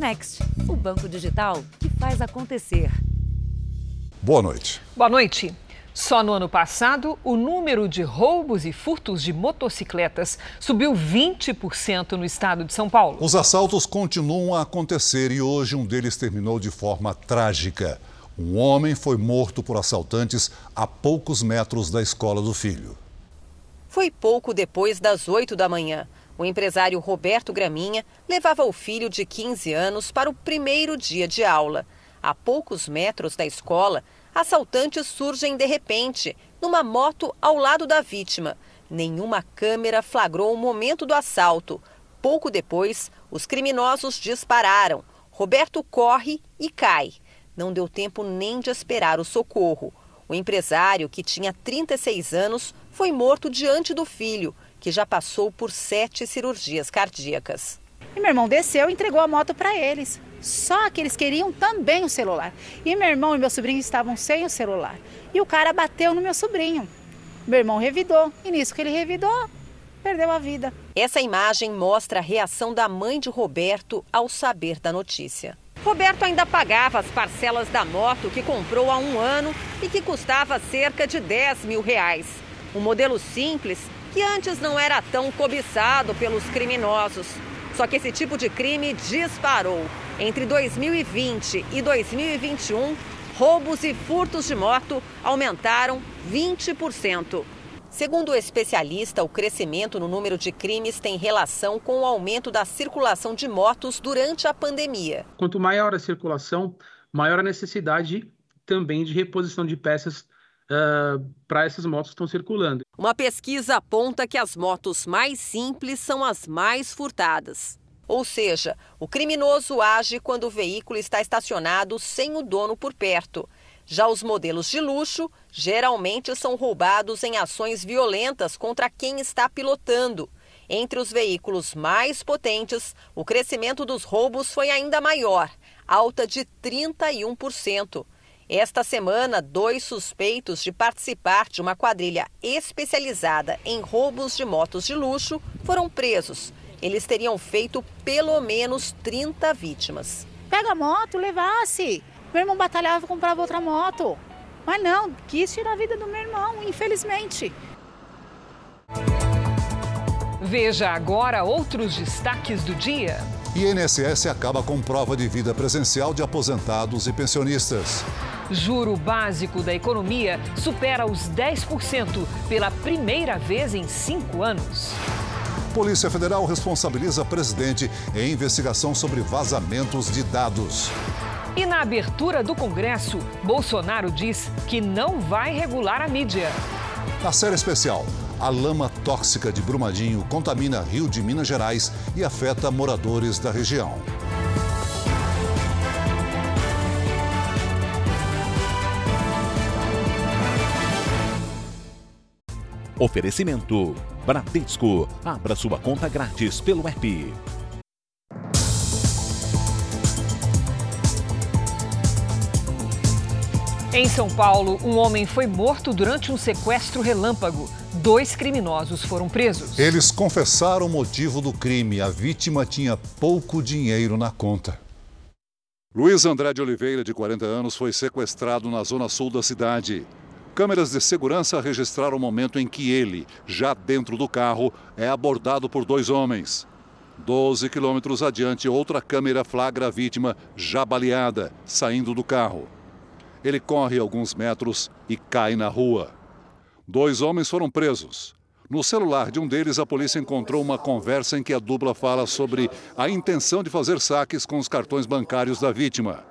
Next, o banco digital que faz acontecer. Boa noite. Boa noite. Só no ano passado, o número de roubos e furtos de motocicletas subiu 20% no estado de São Paulo. Os assaltos continuam a acontecer e hoje um deles terminou de forma trágica. Um homem foi morto por assaltantes a poucos metros da escola do filho. Foi pouco depois das 8 da manhã. O empresário Roberto Graminha levava o filho de 15 anos para o primeiro dia de aula. A poucos metros da escola, assaltantes surgem de repente, numa moto ao lado da vítima. Nenhuma câmera flagrou o momento do assalto. Pouco depois, os criminosos dispararam. Roberto corre e cai. Não deu tempo nem de esperar o socorro. O empresário, que tinha 36 anos, foi morto diante do filho, que já passou por sete cirurgias cardíacas. E meu irmão desceu e entregou a moto para eles. Só que eles queriam também o celular. E meu irmão e meu sobrinho estavam sem o celular. E o cara bateu no meu sobrinho. Meu irmão revidou. E nisso que ele revidou, perdeu a vida. Essa imagem mostra a reação da mãe de Roberto ao saber da notícia. Roberto ainda pagava as parcelas da moto que comprou há um ano e que custava cerca de 10 mil reais. Um modelo simples que antes não era tão cobiçado pelos criminosos. Só que esse tipo de crime disparou. Entre 2020 e 2021, roubos e furtos de moto aumentaram 20%. Segundo o especialista, o crescimento no número de crimes tem relação com o aumento da circulação de motos durante a pandemia. Quanto maior a circulação, maior a necessidade também de reposição de peças uh, para essas motos que estão circulando. Uma pesquisa aponta que as motos mais simples são as mais furtadas. Ou seja, o criminoso age quando o veículo está estacionado sem o dono por perto. Já os modelos de luxo geralmente são roubados em ações violentas contra quem está pilotando. Entre os veículos mais potentes, o crescimento dos roubos foi ainda maior, alta de 31%. Esta semana, dois suspeitos de participar de uma quadrilha especializada em roubos de motos de luxo foram presos eles teriam feito pelo menos 30 vítimas. Pega a moto, levasse. Meu irmão batalhava e comprava outra moto. Mas não, quis tirar a vida do meu irmão, infelizmente. Veja agora outros destaques do dia. INSS acaba com prova de vida presencial de aposentados e pensionistas. Juro básico da economia supera os 10% pela primeira vez em cinco anos. Polícia Federal responsabiliza presidente em investigação sobre vazamentos de dados. E na abertura do Congresso, Bolsonaro diz que não vai regular a mídia. Na série especial, a lama tóxica de Brumadinho contamina Rio de Minas Gerais e afeta moradores da região. Oferecimento Bradesco. Abra sua conta grátis pelo app. Em São Paulo, um homem foi morto durante um sequestro relâmpago. Dois criminosos foram presos. Eles confessaram o motivo do crime. A vítima tinha pouco dinheiro na conta. Luiz André de Oliveira, de 40 anos, foi sequestrado na zona sul da cidade. Câmeras de segurança registraram o momento em que ele, já dentro do carro, é abordado por dois homens. Doze quilômetros adiante, outra câmera flagra a vítima já baleada, saindo do carro. Ele corre alguns metros e cai na rua. Dois homens foram presos. No celular de um deles, a polícia encontrou uma conversa em que a dupla fala sobre a intenção de fazer saques com os cartões bancários da vítima.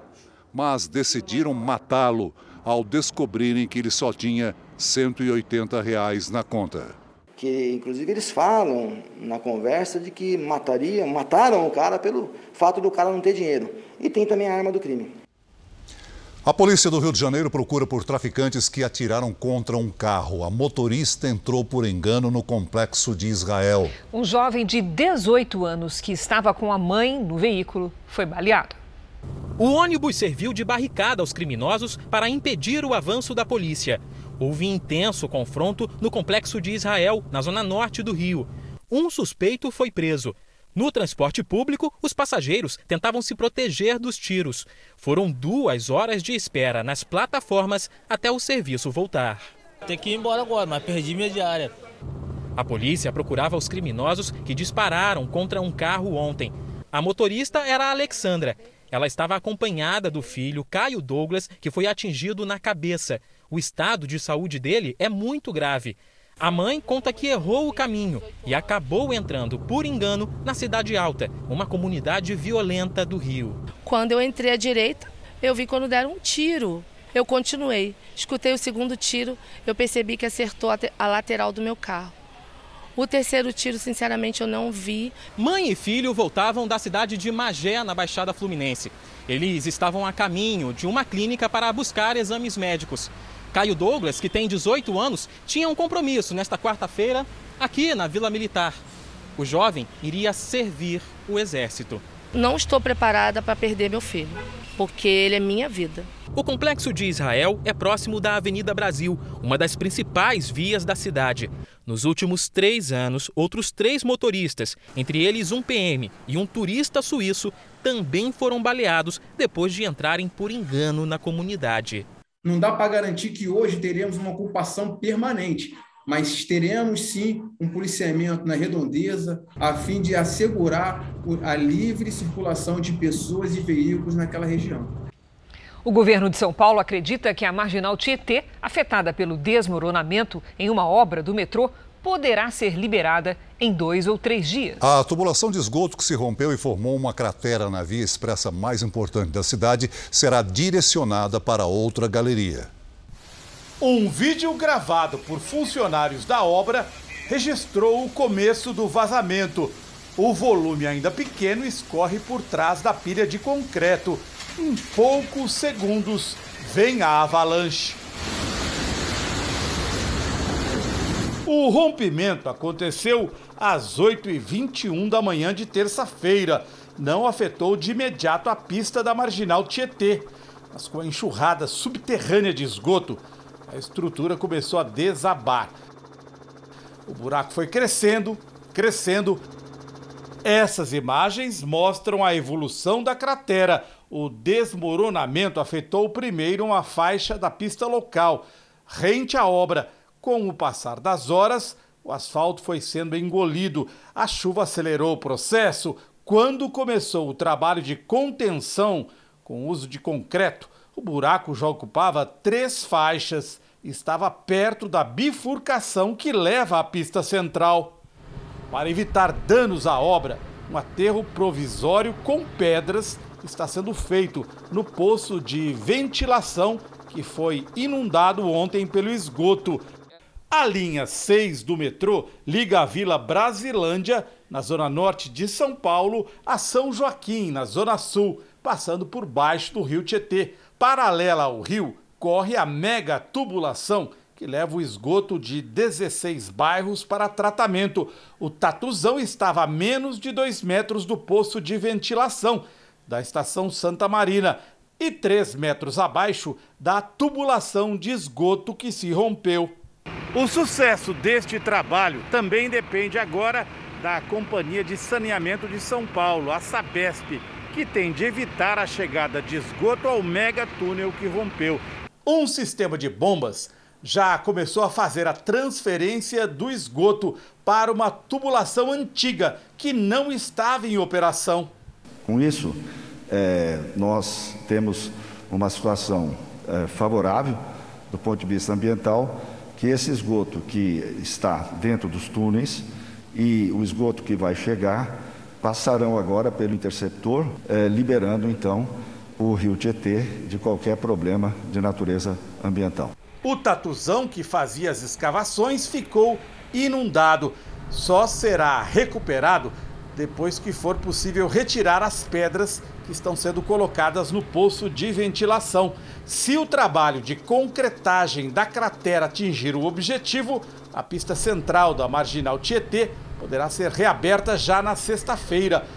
Mas decidiram matá-lo ao descobrirem que ele só tinha 180 reais na conta. Que inclusive eles falam na conversa de que matariam, mataram o cara pelo fato do cara não ter dinheiro. E tem também a arma do crime. A polícia do Rio de Janeiro procura por traficantes que atiraram contra um carro. A motorista entrou por engano no complexo de Israel. Um jovem de 18 anos que estava com a mãe no veículo foi baleado. O ônibus serviu de barricada aos criminosos para impedir o avanço da polícia. Houve intenso confronto no complexo de Israel, na zona norte do Rio. Um suspeito foi preso. No transporte público, os passageiros tentavam se proteger dos tiros. Foram duas horas de espera nas plataformas até o serviço voltar. Tem que ir embora agora, mas perdi minha diária. A polícia procurava os criminosos que dispararam contra um carro ontem. A motorista era a Alexandra. Ela estava acompanhada do filho, Caio Douglas, que foi atingido na cabeça. O estado de saúde dele é muito grave. A mãe conta que errou o caminho e acabou entrando, por engano, na Cidade Alta, uma comunidade violenta do Rio. Quando eu entrei à direita, eu vi quando deram um tiro. Eu continuei. Escutei o segundo tiro, eu percebi que acertou a lateral do meu carro. O terceiro tiro, sinceramente, eu não vi. Mãe e filho voltavam da cidade de Magé, na Baixada Fluminense. Eles estavam a caminho de uma clínica para buscar exames médicos. Caio Douglas, que tem 18 anos, tinha um compromisso nesta quarta-feira aqui na Vila Militar. O jovem iria servir o exército. Não estou preparada para perder meu filho, porque ele é minha vida. O complexo de Israel é próximo da Avenida Brasil, uma das principais vias da cidade. Nos últimos três anos, outros três motoristas, entre eles um PM e um turista suíço, também foram baleados depois de entrarem por engano na comunidade. Não dá para garantir que hoje teremos uma ocupação permanente, mas teremos sim um policiamento na redondeza a fim de assegurar a livre circulação de pessoas e veículos naquela região. O governo de São Paulo acredita que a marginal Tietê, afetada pelo desmoronamento em uma obra do metrô, poderá ser liberada em dois ou três dias. A tubulação de esgoto que se rompeu e formou uma cratera na via expressa mais importante da cidade será direcionada para outra galeria. Um vídeo gravado por funcionários da obra registrou o começo do vazamento. O volume ainda pequeno escorre por trás da pilha de concreto. Em poucos segundos vem a avalanche. O rompimento aconteceu às 8h21 da manhã de terça-feira. Não afetou de imediato a pista da marginal Tietê, mas com a enxurrada subterrânea de esgoto, a estrutura começou a desabar. O buraco foi crescendo, crescendo. Essas imagens mostram a evolução da cratera. O desmoronamento afetou primeiro uma faixa da pista local, rente à obra com o passar das horas, o asfalto foi sendo engolido, a chuva acelerou o processo. Quando começou o trabalho de contenção com uso de concreto, o buraco já ocupava três faixas e estava perto da bifurcação que leva à pista central. Para evitar danos à obra, um aterro provisório com pedras está sendo feito no poço de ventilação que foi inundado ontem pelo esgoto. A linha 6 do metrô liga a Vila Brasilândia, na zona norte de São Paulo, a São Joaquim, na zona sul, passando por baixo do rio Tietê. Paralela ao rio, corre a mega tubulação que leva o esgoto de 16 bairros para tratamento. O Tatuzão estava a menos de 2 metros do poço de ventilação da estação Santa Marina e 3 metros abaixo da tubulação de esgoto que se rompeu. O sucesso deste trabalho também depende agora da Companhia de Saneamento de São Paulo, a Sabesp, que tem de evitar a chegada de esgoto ao mega túnel que rompeu. Um sistema de bombas já começou a fazer a transferência do esgoto para uma tubulação antiga que não estava em operação. Com isso, é, nós temos uma situação é, favorável do ponto de vista ambiental que esse esgoto que está dentro dos túneis e o esgoto que vai chegar passarão agora pelo interceptor, eh, liberando então o rio Tietê de qualquer problema de natureza ambiental. O tatuzão que fazia as escavações ficou inundado. Só será recuperado depois que for possível retirar as pedras que estão sendo colocadas no poço de ventilação. Se o trabalho de concretagem da cratera atingir o objetivo, a pista central da Marginal Tietê poderá ser reaberta já na sexta-feira.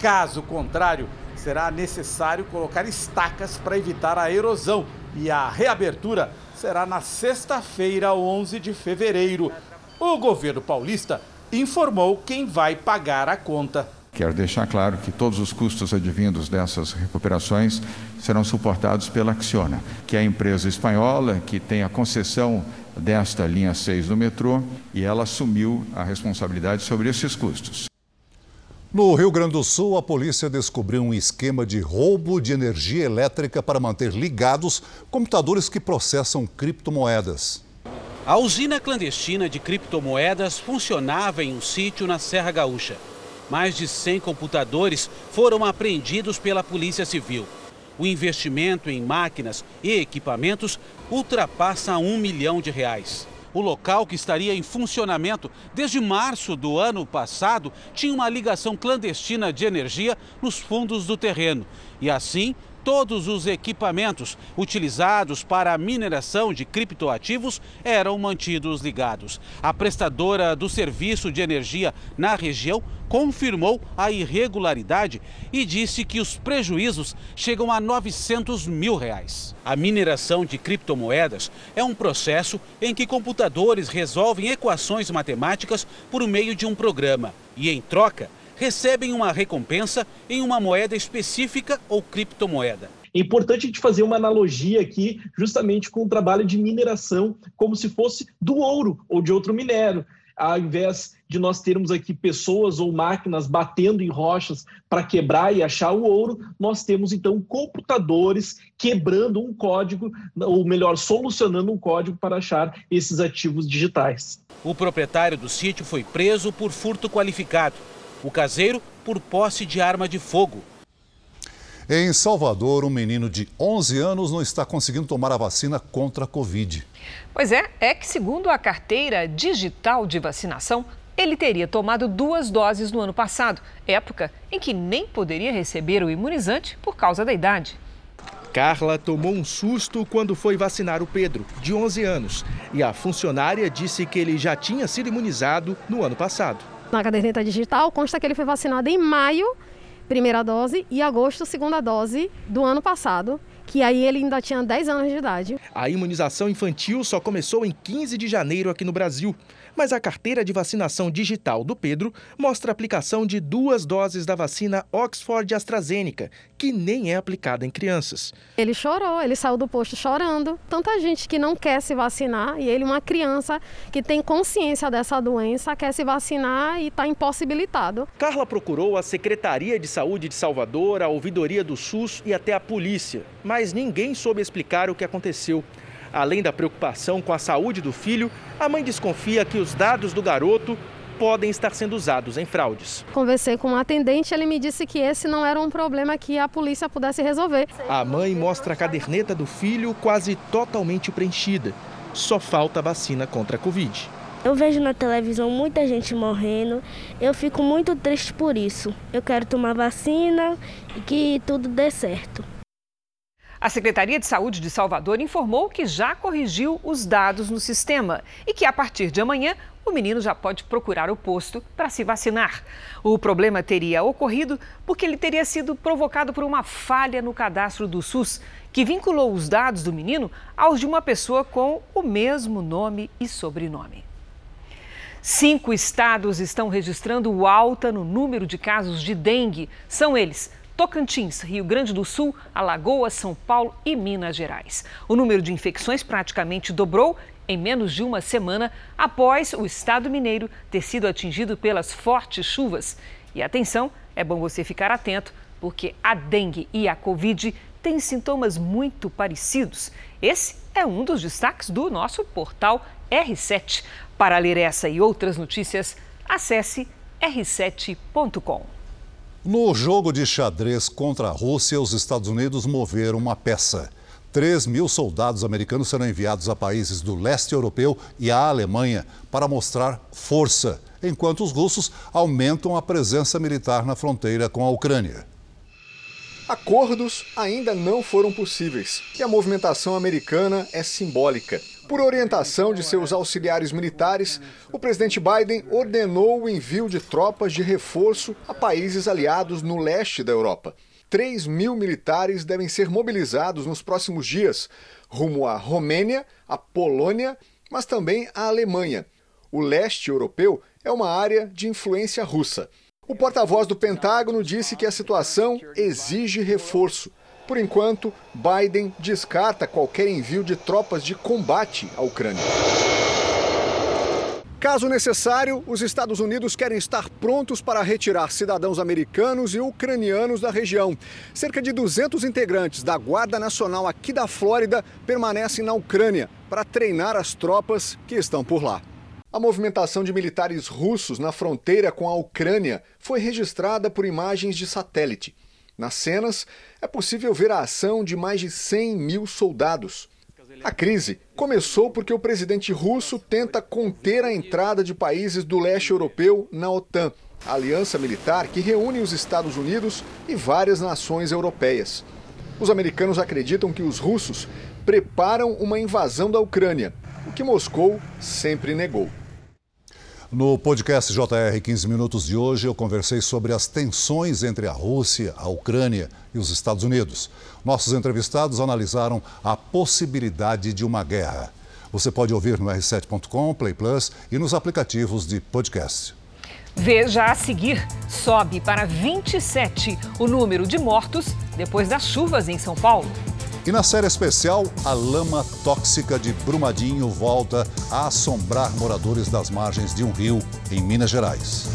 Caso contrário, será necessário colocar estacas para evitar a erosão e a reabertura será na sexta-feira, 11 de fevereiro. O governo paulista informou quem vai pagar a conta. Quero deixar claro que todos os custos advindos dessas recuperações serão suportados pela Acciona, que é a empresa espanhola que tem a concessão desta linha 6 do metrô e ela assumiu a responsabilidade sobre esses custos. No Rio Grande do Sul, a polícia descobriu um esquema de roubo de energia elétrica para manter ligados computadores que processam criptomoedas. A usina clandestina de criptomoedas funcionava em um sítio na Serra Gaúcha. Mais de 100 computadores foram apreendidos pela Polícia Civil. O investimento em máquinas e equipamentos ultrapassa um milhão de reais. O local, que estaria em funcionamento desde março do ano passado, tinha uma ligação clandestina de energia nos fundos do terreno. E assim, todos os equipamentos utilizados para a mineração de criptoativos eram mantidos ligados. A prestadora do serviço de energia na região confirmou a irregularidade e disse que os prejuízos chegam a 900 mil reais. A mineração de criptomoedas é um processo em que computadores resolvem equações matemáticas por meio de um programa e, em troca, recebem uma recompensa em uma moeda específica ou criptomoeda. É importante a gente fazer uma analogia aqui, justamente com o trabalho de mineração, como se fosse do ouro ou de outro minério. Ao invés de nós termos aqui pessoas ou máquinas batendo em rochas para quebrar e achar o ouro, nós temos então computadores quebrando um código, ou melhor, solucionando um código para achar esses ativos digitais. O proprietário do sítio foi preso por furto qualificado o caseiro por posse de arma de fogo. Em Salvador, um menino de 11 anos não está conseguindo tomar a vacina contra a Covid. Pois é, é que segundo a carteira digital de vacinação, ele teria tomado duas doses no ano passado, época em que nem poderia receber o imunizante por causa da idade. Carla tomou um susto quando foi vacinar o Pedro, de 11 anos, e a funcionária disse que ele já tinha sido imunizado no ano passado. Na caderneta digital consta que ele foi vacinado em maio, primeira dose, e agosto, segunda dose do ano passado, que aí ele ainda tinha 10 anos de idade. A imunização infantil só começou em 15 de janeiro aqui no Brasil mas a carteira de vacinação digital do Pedro mostra a aplicação de duas doses da vacina Oxford AstraZeneca, que nem é aplicada em crianças. Ele chorou, ele saiu do posto chorando. Tanta gente que não quer se vacinar e ele, uma criança que tem consciência dessa doença, quer se vacinar e está impossibilitado. Carla procurou a Secretaria de Saúde de Salvador, a Ouvidoria do SUS e até a polícia, mas ninguém soube explicar o que aconteceu. Além da preocupação com a saúde do filho, a mãe desconfia que os dados do garoto podem estar sendo usados em fraudes. Conversei com um atendente, ele me disse que esse não era um problema que a polícia pudesse resolver. A mãe mostra a caderneta do filho quase totalmente preenchida. Só falta a vacina contra a Covid. Eu vejo na televisão muita gente morrendo. Eu fico muito triste por isso. Eu quero tomar vacina e que tudo dê certo. A Secretaria de Saúde de Salvador informou que já corrigiu os dados no sistema e que a partir de amanhã o menino já pode procurar o posto para se vacinar. O problema teria ocorrido porque ele teria sido provocado por uma falha no cadastro do SUS, que vinculou os dados do menino aos de uma pessoa com o mesmo nome e sobrenome. Cinco estados estão registrando alta no número de casos de dengue. São eles Tocantins, Rio Grande do Sul, Alagoas, São Paulo e Minas Gerais. O número de infecções praticamente dobrou em menos de uma semana após o estado mineiro ter sido atingido pelas fortes chuvas. E atenção, é bom você ficar atento, porque a dengue e a Covid têm sintomas muito parecidos. Esse é um dos destaques do nosso portal R7. Para ler essa e outras notícias, acesse r7.com. No jogo de xadrez contra a Rússia, os Estados Unidos moveram uma peça. 3 mil soldados americanos serão enviados a países do leste europeu e à Alemanha para mostrar força, enquanto os russos aumentam a presença militar na fronteira com a Ucrânia. Acordos ainda não foram possíveis e a movimentação americana é simbólica. Por orientação de seus auxiliares militares, o presidente Biden ordenou o envio de tropas de reforço a países aliados no leste da Europa. 3 mil militares devem ser mobilizados nos próximos dias, rumo à Romênia, à Polônia, mas também à Alemanha. O leste europeu é uma área de influência russa. O porta-voz do Pentágono disse que a situação exige reforço. Por enquanto, Biden descarta qualquer envio de tropas de combate à Ucrânia. Caso necessário, os Estados Unidos querem estar prontos para retirar cidadãos americanos e ucranianos da região. Cerca de 200 integrantes da Guarda Nacional aqui da Flórida permanecem na Ucrânia para treinar as tropas que estão por lá. A movimentação de militares russos na fronteira com a Ucrânia foi registrada por imagens de satélite. Nas cenas, é possível ver a ação de mais de 100 mil soldados. A crise começou porque o presidente russo tenta conter a entrada de países do leste europeu na OTAN, a aliança militar que reúne os Estados Unidos e várias nações europeias. Os americanos acreditam que os russos preparam uma invasão da Ucrânia, o que Moscou sempre negou. No podcast JR 15 Minutos de hoje, eu conversei sobre as tensões entre a Rússia, a Ucrânia e os Estados Unidos. Nossos entrevistados analisaram a possibilidade de uma guerra. Você pode ouvir no r7.com, Play Plus e nos aplicativos de podcast. Veja a seguir: sobe para 27 o número de mortos depois das chuvas em São Paulo. E na série especial, a lama tóxica de Brumadinho volta a assombrar moradores das margens de um rio em Minas Gerais.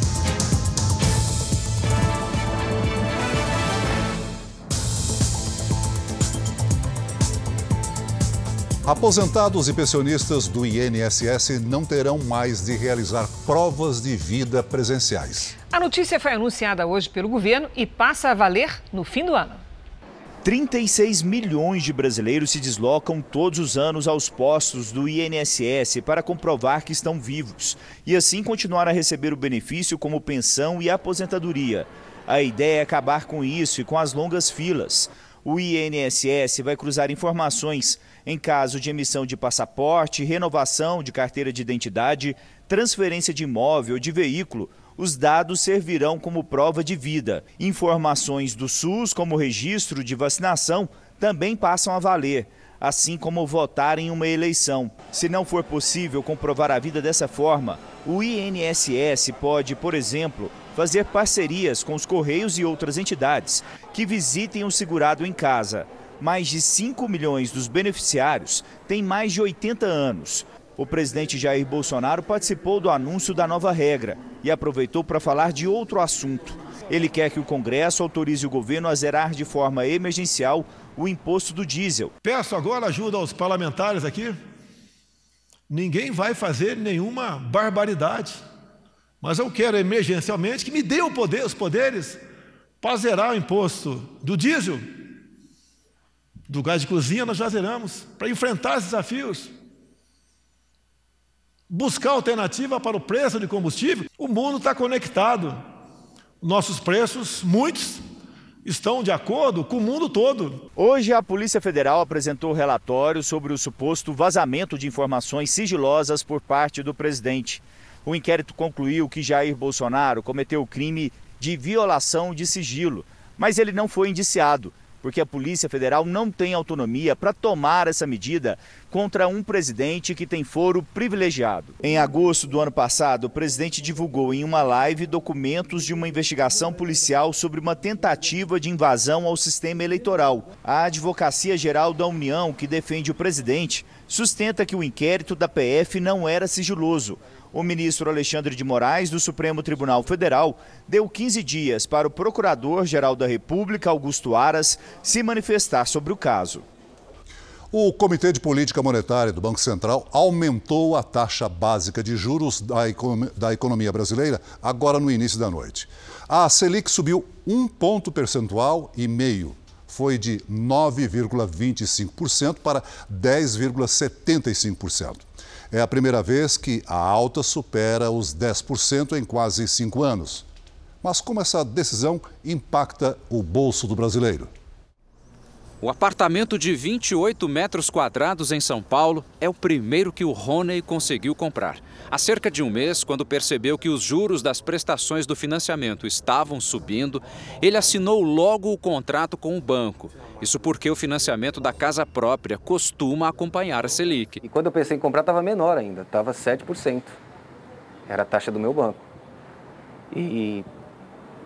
Aposentados e pensionistas do INSS não terão mais de realizar provas de vida presenciais. A notícia foi anunciada hoje pelo governo e passa a valer no fim do ano. 36 milhões de brasileiros se deslocam todos os anos aos postos do INSS para comprovar que estão vivos e assim continuar a receber o benefício como pensão e aposentadoria. A ideia é acabar com isso e com as longas filas. O INSS vai cruzar informações em caso de emissão de passaporte, renovação de carteira de identidade, transferência de imóvel ou de veículo os dados servirão como prova de vida. Informações do SUS, como registro de vacinação, também passam a valer, assim como votar em uma eleição. Se não for possível comprovar a vida dessa forma, o INSS pode, por exemplo, fazer parcerias com os Correios e outras entidades que visitem o segurado em casa. Mais de 5 milhões dos beneficiários têm mais de 80 anos. O presidente Jair Bolsonaro participou do anúncio da nova regra e aproveitou para falar de outro assunto. Ele quer que o Congresso autorize o governo a zerar de forma emergencial o imposto do diesel. Peço agora ajuda aos parlamentares aqui. Ninguém vai fazer nenhuma barbaridade, mas eu quero emergencialmente que me dê o poder, os poderes para zerar o imposto do diesel, do gás de cozinha, nós já zeramos, para enfrentar esses desafios buscar alternativa para o preço de combustível. O mundo está conectado. Nossos preços, muitos, estão de acordo com o mundo todo. Hoje, a Polícia Federal apresentou relatório sobre o suposto vazamento de informações sigilosas por parte do presidente. O inquérito concluiu que Jair Bolsonaro cometeu o crime de violação de sigilo, mas ele não foi indiciado porque a Polícia Federal não tem autonomia para tomar essa medida contra um presidente que tem foro privilegiado. Em agosto do ano passado, o presidente divulgou em uma live documentos de uma investigação policial sobre uma tentativa de invasão ao sistema eleitoral. A Advocacia Geral da União, que defende o presidente, sustenta que o inquérito da PF não era sigiloso o ministro Alexandre de Moraes, do Supremo Tribunal Federal, deu 15 dias para o Procurador-Geral da República, Augusto Aras, se manifestar sobre o caso. O Comitê de Política Monetária do Banco Central aumentou a taxa básica de juros da economia, da economia brasileira agora no início da noite. A Selic subiu um ponto percentual e meio. Foi de 9,25% para 10,75%. É a primeira vez que a alta supera os 10% em quase cinco anos. Mas como essa decisão impacta o bolso do brasileiro? O apartamento de 28 metros quadrados em São Paulo é o primeiro que o Rony conseguiu comprar. Há cerca de um mês, quando percebeu que os juros das prestações do financiamento estavam subindo, ele assinou logo o contrato com o banco. Isso porque o financiamento da casa própria costuma acompanhar a Selic. E quando eu pensei em comprar, estava menor ainda, estava 7%. Era a taxa do meu banco. E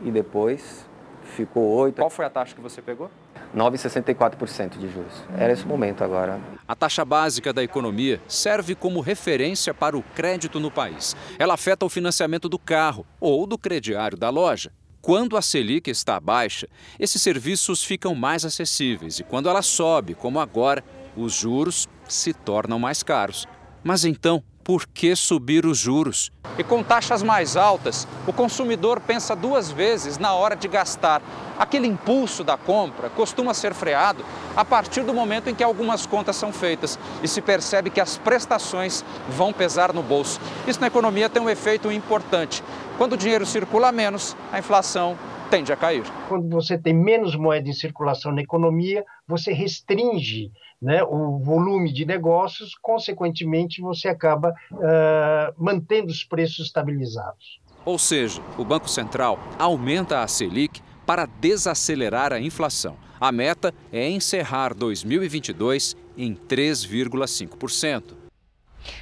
e depois ficou 8. Qual foi a taxa que você pegou? 9,64% de juros. Era esse momento agora. A taxa básica da economia serve como referência para o crédito no país. Ela afeta o financiamento do carro ou do crediário da loja. Quando a Selic está baixa, esses serviços ficam mais acessíveis e quando ela sobe, como agora, os juros se tornam mais caros. Mas então, por que subir os juros? E com taxas mais altas, o consumidor pensa duas vezes na hora de gastar. Aquele impulso da compra costuma ser freado a partir do momento em que algumas contas são feitas e se percebe que as prestações vão pesar no bolso. Isso na economia tem um efeito importante. Quando o dinheiro circula menos, a inflação tende a cair. Quando você tem menos moeda em circulação na economia, você restringe né, o volume de negócios, consequentemente, você acaba uh, mantendo os preços estabilizados. Ou seja, o Banco Central aumenta a Selic para desacelerar a inflação. A meta é encerrar 2022 em 3,5%.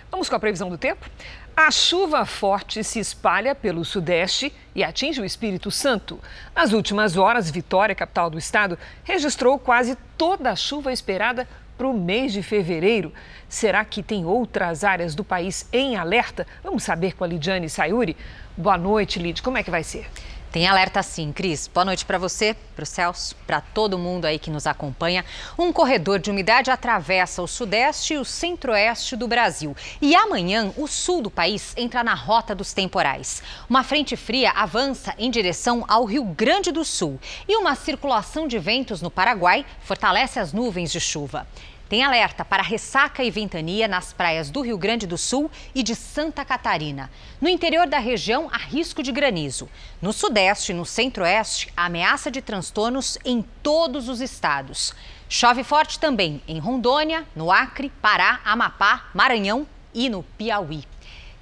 Vamos com a previsão do tempo? A chuva forte se espalha pelo sudeste e atinge o Espírito Santo. Nas últimas horas, Vitória, capital do estado, registrou quase toda a chuva esperada para o mês de fevereiro. Será que tem outras áreas do país em alerta? Vamos saber com a Lidiane Sayuri. Boa noite, Lid. Como é que vai ser? Tem alerta sim, Cris. Boa noite para você, para o Celso, para todo mundo aí que nos acompanha. Um corredor de umidade atravessa o sudeste e o centro-oeste do Brasil. E amanhã, o sul do país entra na rota dos temporais. Uma frente fria avança em direção ao Rio Grande do Sul. E uma circulação de ventos no Paraguai fortalece as nuvens de chuva. Tem alerta para ressaca e ventania nas praias do Rio Grande do Sul e de Santa Catarina. No interior da região, há risco de granizo. No sudeste e no centro-oeste, ameaça de transtornos em todos os estados. Chove forte também em Rondônia, no Acre, Pará, Amapá, Maranhão e no Piauí.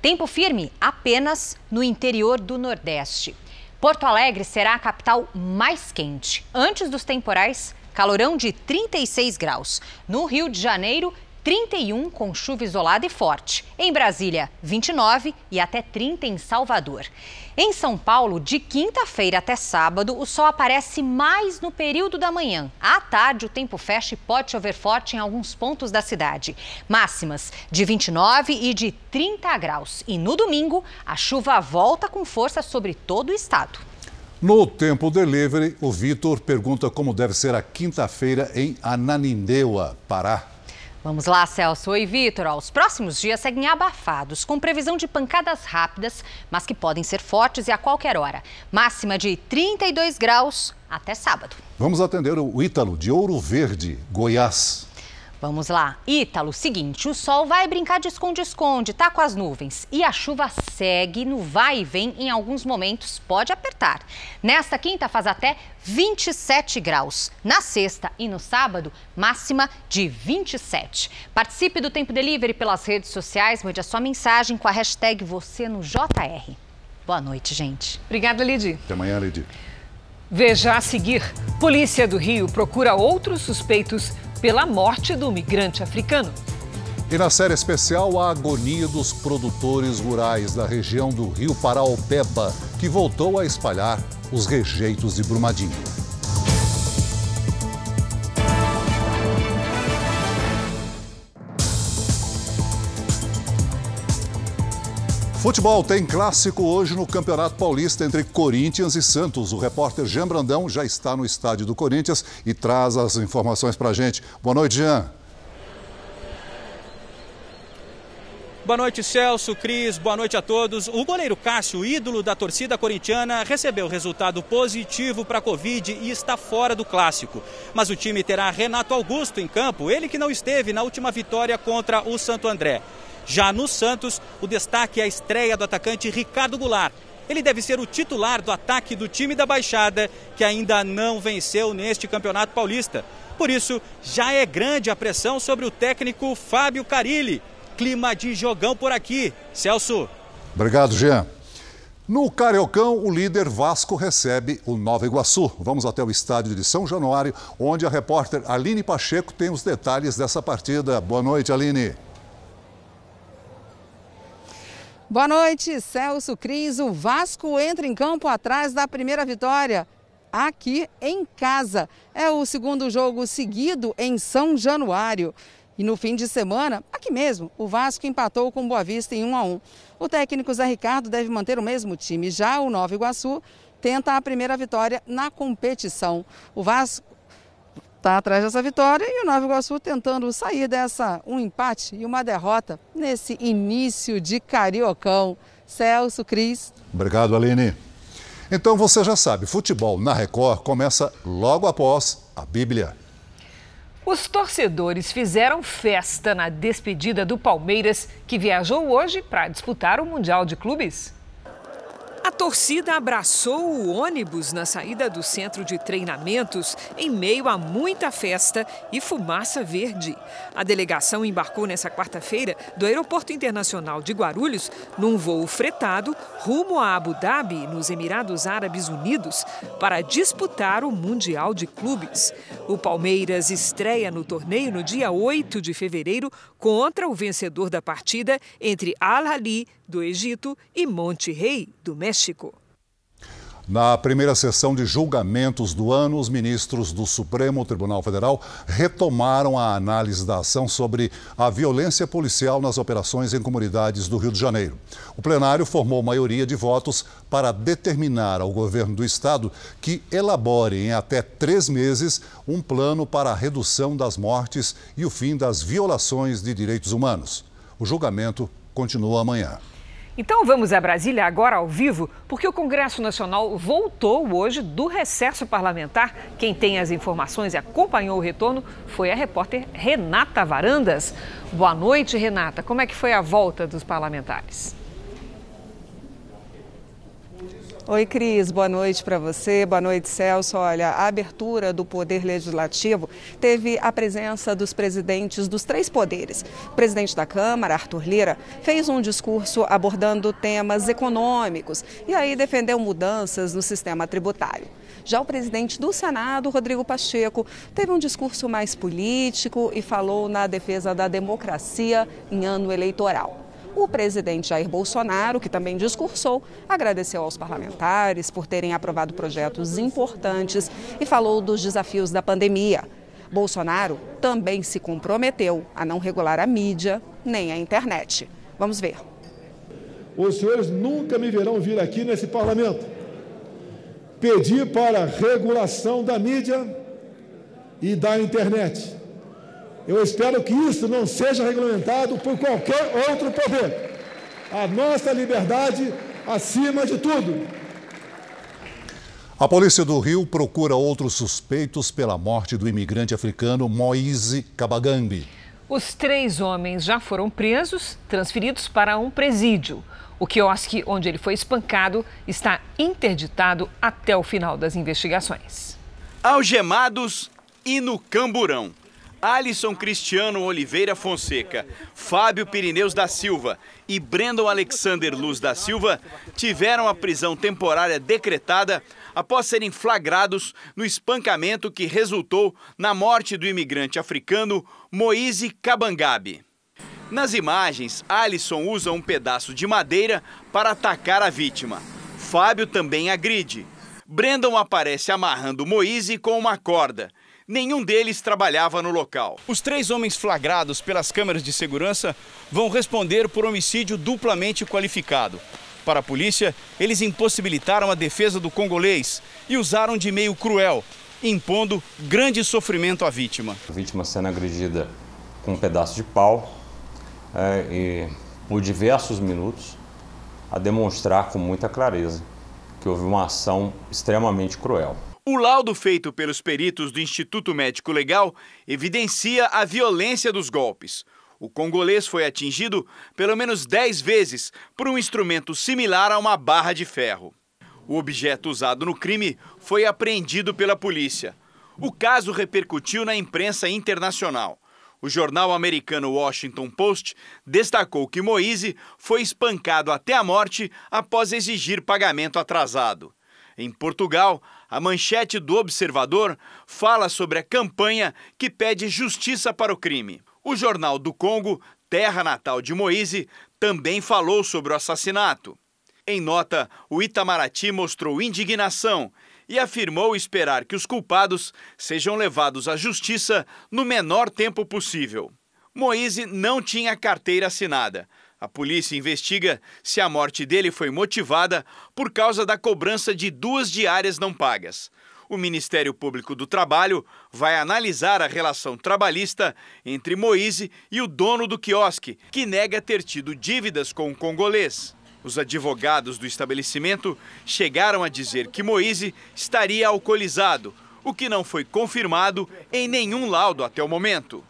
Tempo firme apenas no interior do Nordeste. Porto Alegre será a capital mais quente. Antes dos temporais, calorão de 36 graus. No Rio de Janeiro, 31 com chuva isolada e forte. Em Brasília, 29 e até 30 em Salvador. Em São Paulo, de quinta-feira até sábado, o sol aparece mais no período da manhã. À tarde, o tempo fecha e pode chover forte em alguns pontos da cidade. Máximas de 29 e de 30 graus. E no domingo, a chuva volta com força sobre todo o estado. No Tempo Delivery, o Vitor pergunta como deve ser a quinta-feira em Ananindeua, Pará. Vamos lá, Celso. Oi, Vitor. Os próximos dias seguem abafados, com previsão de pancadas rápidas, mas que podem ser fortes e a qualquer hora. Máxima de 32 graus até sábado. Vamos atender o Ítalo, de Ouro Verde, Goiás. Vamos lá. Ítalo, seguinte, o sol vai brincar de esconde-esconde, tá com as nuvens. E a chuva segue no vai e vem em alguns momentos, pode apertar. Nesta quinta faz até 27 graus. Na sexta e no sábado, máxima de 27. Participe do Tempo Delivery pelas redes sociais, mande a sua mensagem com a hashtag você no JR. Boa noite, gente. Obrigada, Lidy. Até amanhã, Lidy. Veja a seguir. Polícia do Rio procura outros suspeitos pela morte do migrante africano. E na série especial, a agonia dos produtores rurais da região do Rio Paraopeba, que voltou a espalhar os rejeitos de Brumadinho. Futebol tem clássico hoje no Campeonato Paulista entre Corinthians e Santos. O repórter Jean Brandão já está no estádio do Corinthians e traz as informações para a gente. Boa noite, Jean. Boa noite, Celso, Cris, boa noite a todos. O goleiro Cássio, ídolo da torcida corintiana, recebeu resultado positivo para a Covid e está fora do clássico. Mas o time terá Renato Augusto em campo, ele que não esteve na última vitória contra o Santo André. Já no Santos, o destaque é a estreia do atacante Ricardo Goulart. Ele deve ser o titular do ataque do time da Baixada, que ainda não venceu neste Campeonato Paulista. Por isso, já é grande a pressão sobre o técnico Fábio Carilli. Clima de jogão por aqui. Celso. Obrigado, Jean. No Cariocão, o líder Vasco recebe o Nova Iguaçu. Vamos até o estádio de São Januário, onde a repórter Aline Pacheco tem os detalhes dessa partida. Boa noite, Aline. Boa noite, Celso Cris. O Vasco entra em campo atrás da primeira vitória aqui em casa. É o segundo jogo seguido em São Januário. E no fim de semana, aqui mesmo, o Vasco empatou com Boa Vista em 1 a 1. O técnico Zé Ricardo deve manter o mesmo time. Já o Nova Iguaçu tenta a primeira vitória na competição. O Vasco está atrás dessa vitória e o Nova Iguaçu tentando sair dessa um empate e uma derrota nesse início de Cariocão. Celso, Cris. Obrigado, Aline. Então você já sabe, futebol na Record começa logo após a Bíblia. Os torcedores fizeram festa na despedida do Palmeiras, que viajou hoje para disputar o Mundial de Clubes. A torcida abraçou o ônibus na saída do centro de treinamentos em meio a muita festa e fumaça verde. A delegação embarcou nessa quarta-feira do Aeroporto Internacional de Guarulhos num voo fretado rumo a Abu Dhabi, nos Emirados Árabes Unidos, para disputar o Mundial de Clubes. O Palmeiras estreia no torneio no dia 8 de fevereiro contra o vencedor da partida entre Al-Ahly do Egito e Monte Rei do México. Na primeira sessão de julgamentos do ano, os ministros do Supremo Tribunal Federal retomaram a análise da ação sobre a violência policial nas operações em comunidades do Rio de Janeiro. O plenário formou maioria de votos para determinar ao governo do estado que elabore em até três meses um plano para a redução das mortes e o fim das violações de direitos humanos. O julgamento continua amanhã. Então vamos a Brasília agora ao vivo, porque o Congresso Nacional voltou hoje do recesso parlamentar. Quem tem as informações e acompanhou o retorno foi a repórter Renata Varandas. Boa noite, Renata. Como é que foi a volta dos parlamentares? Oi, Cris, boa noite para você, boa noite, Celso. Olha, a abertura do Poder Legislativo teve a presença dos presidentes dos três poderes. O presidente da Câmara, Arthur Lira, fez um discurso abordando temas econômicos e aí defendeu mudanças no sistema tributário. Já o presidente do Senado, Rodrigo Pacheco, teve um discurso mais político e falou na defesa da democracia em ano eleitoral. O presidente Jair Bolsonaro, que também discursou, agradeceu aos parlamentares por terem aprovado projetos importantes e falou dos desafios da pandemia. Bolsonaro também se comprometeu a não regular a mídia nem a internet. Vamos ver. Os senhores nunca me verão vir aqui nesse parlamento pedir para regulação da mídia e da internet. Eu espero que isso não seja regulamentado por qualquer outro poder. A nossa liberdade acima de tudo. A polícia do Rio procura outros suspeitos pela morte do imigrante africano Moise Kabagambi. Os três homens já foram presos, transferidos para um presídio. O quiosque onde ele foi espancado está interditado até o final das investigações. Algemados e no camburão. Alisson Cristiano Oliveira Fonseca, Fábio Pirineus da Silva e Brandon Alexander Luz da Silva tiveram a prisão temporária decretada após serem flagrados no espancamento que resultou na morte do imigrante africano Moise Kabangabe. Nas imagens, Alisson usa um pedaço de madeira para atacar a vítima. Fábio também agride. Brandon aparece amarrando Moise com uma corda Nenhum deles trabalhava no local. Os três homens flagrados pelas câmeras de segurança vão responder por homicídio duplamente qualificado. Para a polícia, eles impossibilitaram a defesa do congolês e usaram de meio cruel, impondo grande sofrimento à vítima. A vítima sendo agredida com um pedaço de pau é, e por diversos minutos a demonstrar com muita clareza que houve uma ação extremamente cruel. O laudo feito pelos peritos do Instituto Médico Legal evidencia a violência dos golpes. O congolês foi atingido pelo menos 10 vezes por um instrumento similar a uma barra de ferro. O objeto usado no crime foi apreendido pela polícia. O caso repercutiu na imprensa internacional. O jornal americano Washington Post destacou que Moise foi espancado até a morte após exigir pagamento atrasado. Em Portugal, a manchete do Observador fala sobre a campanha que pede justiça para o crime. O Jornal do Congo, terra natal de Moise, também falou sobre o assassinato. Em nota, o Itamaraty mostrou indignação e afirmou esperar que os culpados sejam levados à justiça no menor tempo possível. Moise não tinha carteira assinada. A polícia investiga se a morte dele foi motivada por causa da cobrança de duas diárias não pagas. O Ministério Público do Trabalho vai analisar a relação trabalhista entre Moise e o dono do quiosque, que nega ter tido dívidas com o congolês. Os advogados do estabelecimento chegaram a dizer que Moise estaria alcoolizado, o que não foi confirmado em nenhum laudo até o momento.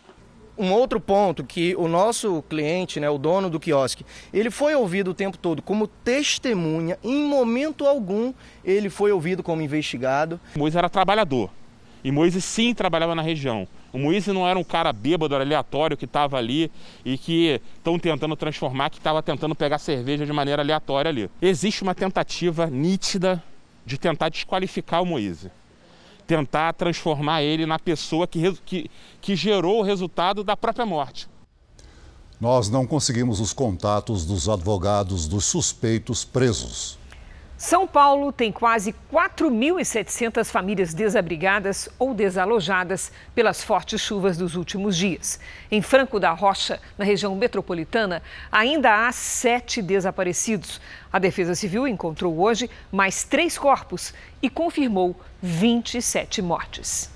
Um outro ponto que o nosso cliente, né, o dono do quiosque, ele foi ouvido o tempo todo como testemunha, em momento algum ele foi ouvido como investigado. Moisés era trabalhador e Moisés sim trabalhava na região. O Moisés não era um cara bêbado, aleatório que estava ali e que estão tentando transformar, que estava tentando pegar cerveja de maneira aleatória ali. Existe uma tentativa nítida de tentar desqualificar o Moisés tentar transformar ele na pessoa que, que, que gerou o resultado da própria morte. Nós não conseguimos os contatos dos advogados dos suspeitos presos. São Paulo tem quase 4.700 famílias desabrigadas ou desalojadas pelas fortes chuvas dos últimos dias. Em Franco da Rocha, na região metropolitana, ainda há sete desaparecidos. A Defesa Civil encontrou hoje mais três corpos e confirmou 27 mortes.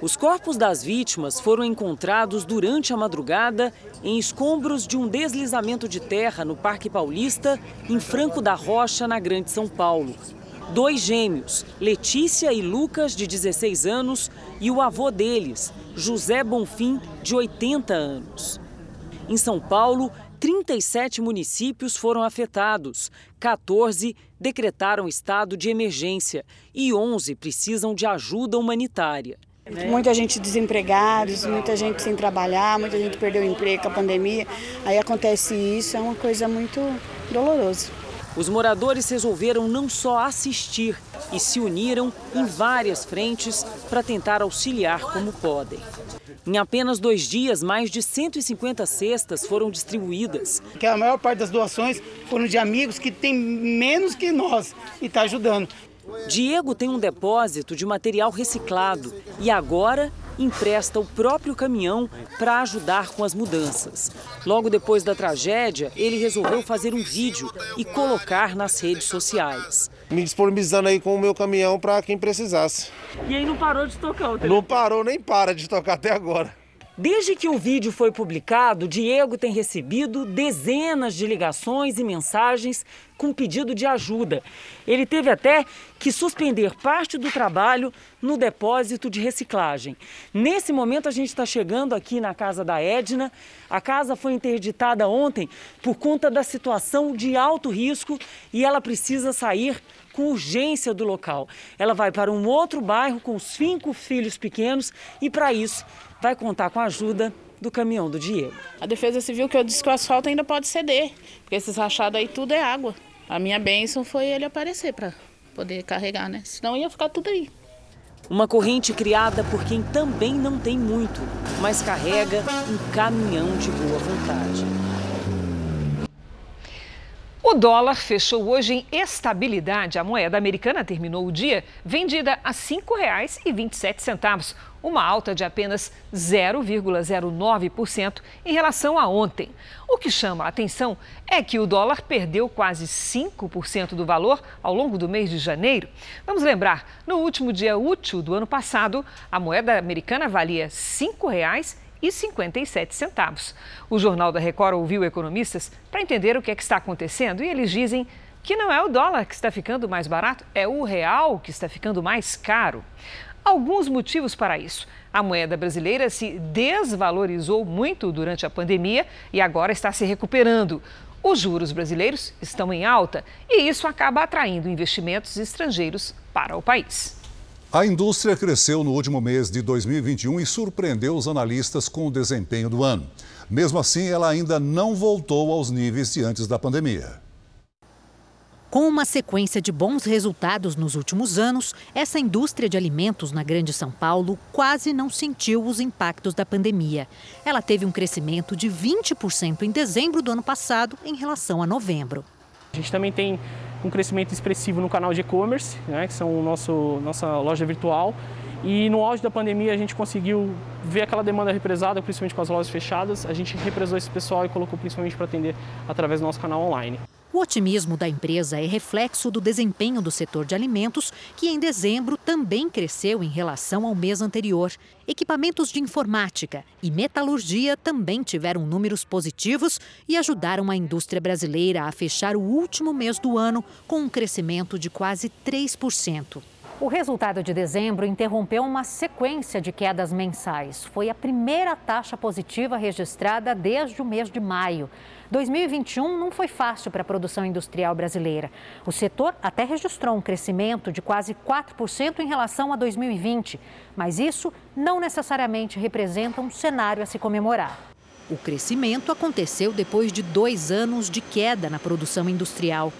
Os corpos das vítimas foram encontrados durante a madrugada em escombros de um deslizamento de terra no Parque Paulista, em Franco da Rocha, na Grande São Paulo. Dois gêmeos, Letícia e Lucas, de 16 anos, e o avô deles, José Bonfim, de 80 anos. Em São Paulo, 37 municípios foram afetados, 14 decretaram estado de emergência e 11 precisam de ajuda humanitária. Muita gente desempregada, muita gente sem trabalhar, muita gente perdeu o emprego com a pandemia. Aí acontece isso, é uma coisa muito dolorosa. Os moradores resolveram não só assistir e se uniram em várias frentes para tentar auxiliar como podem. Em apenas dois dias, mais de 150 cestas foram distribuídas. Que a maior parte das doações foram de amigos que têm menos que nós e está ajudando. Diego tem um depósito de material reciclado e agora empresta o próprio caminhão para ajudar com as mudanças. Logo depois da tragédia, ele resolveu fazer um vídeo e colocar nas redes sociais. Me disponibilizando aí com o meu caminhão para quem precisasse. E aí não parou de tocar o Não parou nem para de tocar até agora. Desde que o vídeo foi publicado, Diego tem recebido dezenas de ligações e mensagens com pedido de ajuda. Ele teve até que suspender parte do trabalho no depósito de reciclagem. Nesse momento, a gente está chegando aqui na casa da Edna. A casa foi interditada ontem por conta da situação de alto risco e ela precisa sair com urgência do local. Ela vai para um outro bairro com cinco filhos pequenos e, para isso, vai contar com a ajuda do caminhão do Diego. A Defesa Civil que eu disse que o asfalto ainda pode ceder, porque esses rachados aí tudo é água. A minha bênção foi ele aparecer para poder carregar, né? Senão ia ficar tudo aí. Uma corrente criada por quem também não tem muito, mas carrega um caminhão de boa vontade. O dólar fechou hoje em estabilidade. A moeda americana terminou o dia vendida a R$ 5,27, uma alta de apenas 0,09% em relação a ontem. O que chama a atenção é que o dólar perdeu quase 5% do valor ao longo do mês de janeiro. Vamos lembrar, no último dia útil do ano passado, a moeda americana valia R$ 5,00 e 57 centavos. O Jornal da Record ouviu economistas para entender o que, é que está acontecendo e eles dizem que não é o dólar que está ficando mais barato, é o real que está ficando mais caro. Alguns motivos para isso. A moeda brasileira se desvalorizou muito durante a pandemia e agora está se recuperando. Os juros brasileiros estão em alta e isso acaba atraindo investimentos estrangeiros para o país. A indústria cresceu no último mês de 2021 e surpreendeu os analistas com o desempenho do ano. Mesmo assim, ela ainda não voltou aos níveis de antes da pandemia. Com uma sequência de bons resultados nos últimos anos, essa indústria de alimentos na Grande São Paulo quase não sentiu os impactos da pandemia. Ela teve um crescimento de 20% em dezembro do ano passado em relação a novembro. A gente também tem um crescimento expressivo no canal de e-commerce, né, que são o nosso nossa loja virtual. E no auge da pandemia a gente conseguiu ver aquela demanda represada, principalmente com as lojas fechadas. A gente represou esse pessoal e colocou principalmente para atender através do nosso canal online. O otimismo da empresa é reflexo do desempenho do setor de alimentos, que em dezembro também cresceu em relação ao mês anterior. Equipamentos de informática e metalurgia também tiveram números positivos e ajudaram a indústria brasileira a fechar o último mês do ano com um crescimento de quase 3%. O resultado de dezembro interrompeu uma sequência de quedas mensais. Foi a primeira taxa positiva registrada desde o mês de maio. 2021 não foi fácil para a produção industrial brasileira. O setor até registrou um crescimento de quase 4% em relação a 2020, mas isso não necessariamente representa um cenário a se comemorar. O crescimento aconteceu depois de dois anos de queda na produção industrial.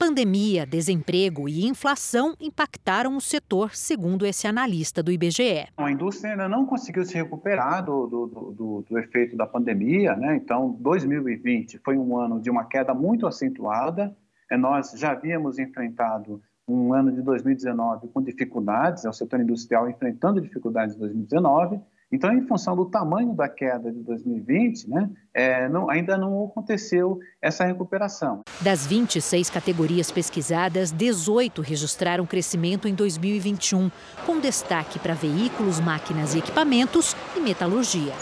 Pandemia, desemprego e inflação impactaram o setor, segundo esse analista do IBGE. A indústria ainda não conseguiu se recuperar do, do, do, do efeito da pandemia, né? então 2020 foi um ano de uma queda muito acentuada. É, nós já havíamos enfrentado um ano de 2019 com dificuldades, é o setor industrial enfrentando dificuldades em 2019, então, em função do tamanho da queda de 2020, né, é, não, ainda não aconteceu essa recuperação. Das 26 categorias pesquisadas, 18 registraram crescimento em 2021, com destaque para veículos, máquinas e equipamentos e metalurgia.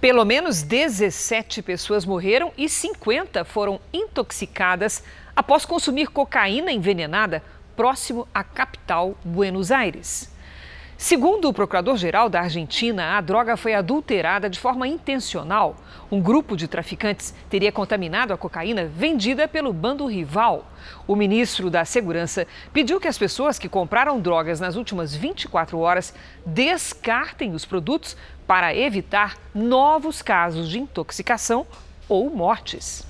Pelo menos 17 pessoas morreram e 50 foram intoxicadas após consumir cocaína envenenada próximo à capital, Buenos Aires. Segundo o procurador-geral da Argentina, a droga foi adulterada de forma intencional. Um grupo de traficantes teria contaminado a cocaína vendida pelo bando rival. O ministro da Segurança pediu que as pessoas que compraram drogas nas últimas 24 horas descartem os produtos para evitar novos casos de intoxicação ou mortes.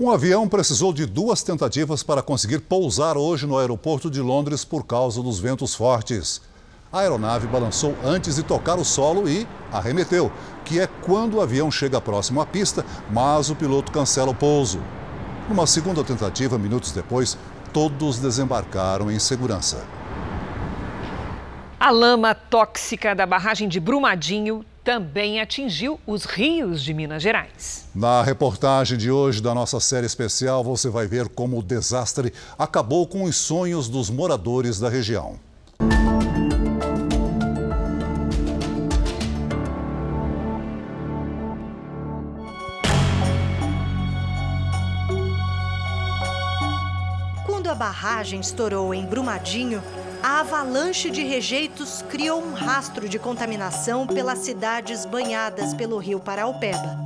Um avião precisou de duas tentativas para conseguir pousar hoje no aeroporto de Londres por causa dos ventos fortes. A aeronave balançou antes de tocar o solo e arremeteu, que é quando o avião chega próximo à pista, mas o piloto cancela o pouso. Numa segunda tentativa, minutos depois, todos desembarcaram em segurança. A lama tóxica da barragem de Brumadinho também atingiu os rios de Minas Gerais. Na reportagem de hoje da nossa série especial, você vai ver como o desastre acabou com os sonhos dos moradores da região. Barragem estourou em Brumadinho, a avalanche de rejeitos criou um rastro de contaminação pelas cidades banhadas pelo rio Paraupeba.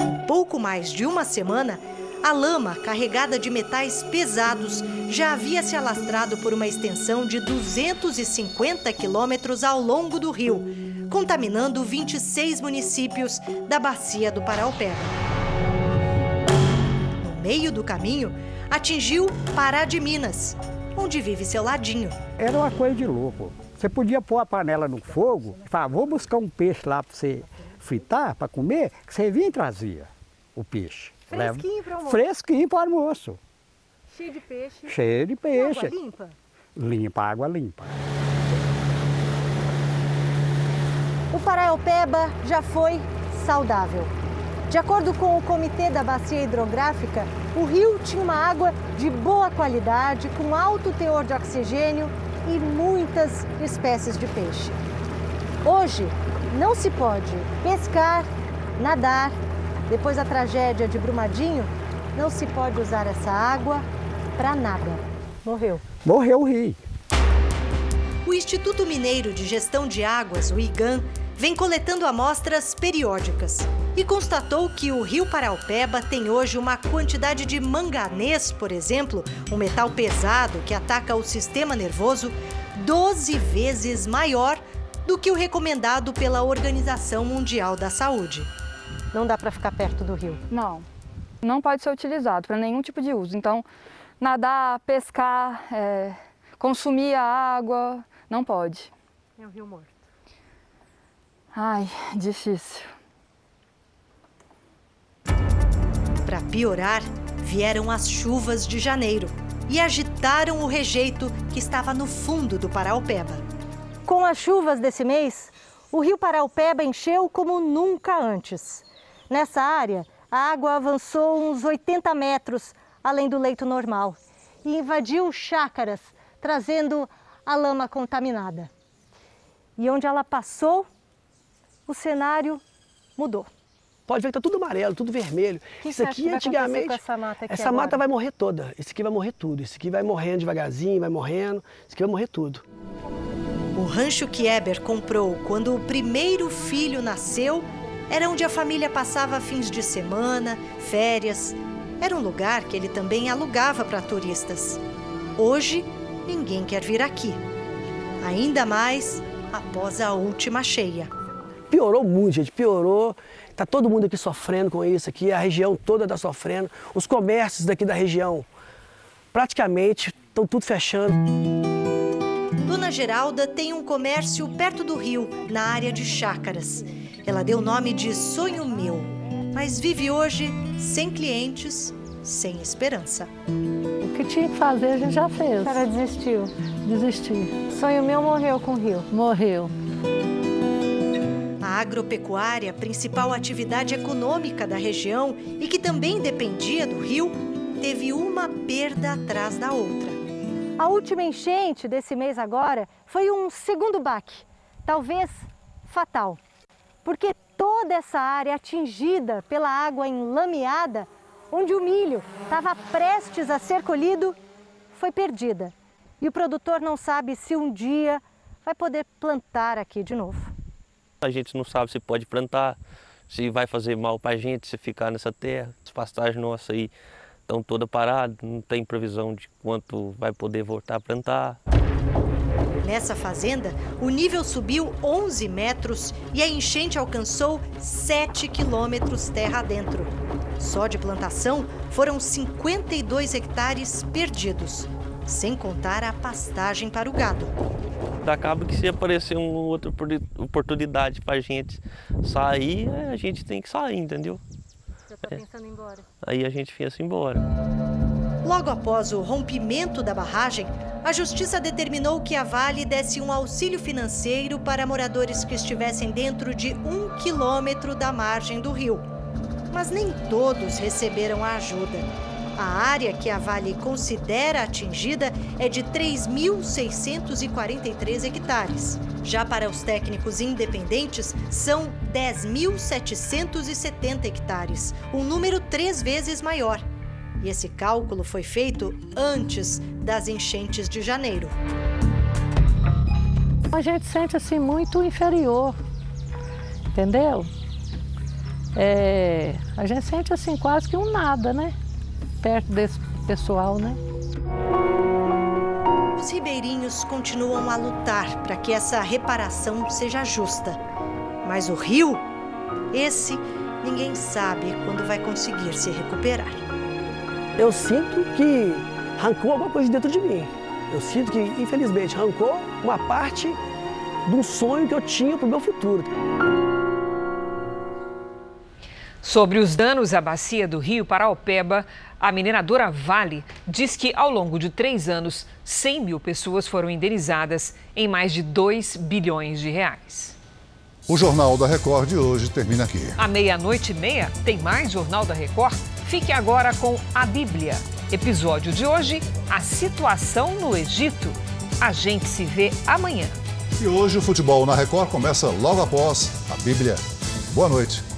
Em pouco mais de uma semana, a lama, carregada de metais pesados, já havia se alastrado por uma extensão de 250 quilômetros ao longo do rio, contaminando 26 municípios da bacia do Paraupeba. No meio do caminho, atingiu Pará de Minas, onde vive seu ladinho. Era uma coisa de louco. Você podia pôr a panela no fogo falar, vou buscar um peixe lá para você fritar, para comer, que você vinha e trazia o peixe. Fresquinho para almoço? Fresquinho para almoço. Cheio de peixe? Cheio de peixe. água limpa? Limpa, água limpa. O Paraupeba já foi saudável. De acordo com o Comitê da Bacia Hidrográfica, o rio tinha uma água de boa qualidade, com alto teor de oxigênio e muitas espécies de peixe. Hoje, não se pode pescar, nadar. Depois da tragédia de Brumadinho, não se pode usar essa água para nada. Morreu. Morreu o rio. O Instituto Mineiro de Gestão de Águas, o IGAN, vem coletando amostras periódicas e constatou que o rio Paraupeba tem hoje uma quantidade de manganês, por exemplo, um metal pesado que ataca o sistema nervoso, 12 vezes maior do que o recomendado pela Organização Mundial da Saúde. Não dá para ficar perto do rio? Não. Não pode ser utilizado para nenhum tipo de uso. Então, nadar, pescar, é, consumir a água, não pode. É um rio morto. Ai, difícil. Para piorar, vieram as chuvas de janeiro e agitaram o rejeito que estava no fundo do Paraupeba. Com as chuvas desse mês, o rio Paraupeba encheu como nunca antes. Nessa área, a água avançou uns 80 metros além do leito normal e invadiu chácaras, trazendo a lama contaminada. E onde ela passou, o cenário mudou. Pode ver que está tudo amarelo, tudo vermelho. Que Isso aqui antigamente. essa mata, aqui essa agora? mata vai morrer toda. Isso aqui vai morrer tudo. Isso aqui vai morrendo devagarzinho, vai morrendo. Isso aqui vai morrer tudo. O rancho que Eber comprou quando o primeiro filho nasceu era onde a família passava fins de semana, férias. Era um lugar que ele também alugava para turistas. Hoje, ninguém quer vir aqui. Ainda mais após a última cheia. Piorou muito, gente, piorou. Tá todo mundo aqui sofrendo com isso aqui, a região toda está sofrendo. Os comércios daqui da região praticamente estão tudo fechando. Dona Geralda tem um comércio perto do rio, na área de chácaras. Ela deu o nome de Sonho Meu, mas vive hoje sem clientes, sem esperança. O que tinha que fazer a gente já fez. A senhora desistiu? Desisti. Sonho meu morreu com o rio. Morreu. A agropecuária, principal atividade econômica da região e que também dependia do rio, teve uma perda atrás da outra. A última enchente desse mês agora foi um segundo baque, talvez fatal, porque toda essa área atingida pela água enlameada, onde o milho estava prestes a ser colhido, foi perdida. E o produtor não sabe se um dia vai poder plantar aqui de novo. A gente não sabe se pode plantar, se vai fazer mal para a gente se ficar nessa terra. As pastagens nossas aí estão todas paradas, não tem previsão de quanto vai poder voltar a plantar. Nessa fazenda, o nível subiu 11 metros e a enchente alcançou 7 quilômetros terra adentro. Só de plantação foram 52 hectares perdidos, sem contar a pastagem para o gado. Acaba que se aparecer uma outra oportunidade para a gente sair, a gente tem que sair, entendeu? Você está pensando em ir embora? Aí a gente pensa em embora. Logo após o rompimento da barragem, a Justiça determinou que a Vale desse um auxílio financeiro para moradores que estivessem dentro de um quilômetro da margem do rio. Mas nem todos receberam a ajuda. A área que a Vale considera atingida é de 3.643 hectares. Já para os técnicos independentes, são 10.770 hectares, um número três vezes maior. E esse cálculo foi feito antes das enchentes de janeiro. A gente sente assim muito inferior, entendeu? É, a gente sente assim quase que um nada, né? Perto desse pessoal, né? Os ribeirinhos continuam a lutar para que essa reparação seja justa. Mas o rio, esse ninguém sabe quando vai conseguir se recuperar. Eu sinto que arrancou alguma coisa dentro de mim. Eu sinto que, infelizmente, arrancou uma parte de um sonho que eu tinha para o meu futuro. Sobre os danos à bacia do rio Paraupeba, a mineradora Vale diz que ao longo de três anos, 100 mil pessoas foram indenizadas em mais de 2 bilhões de reais. O Jornal da Record de hoje termina aqui. À meia-noite e meia, tem mais Jornal da Record? Fique agora com a Bíblia. Episódio de hoje: A situação no Egito. A gente se vê amanhã. E hoje o futebol na Record começa logo após a Bíblia. Boa noite.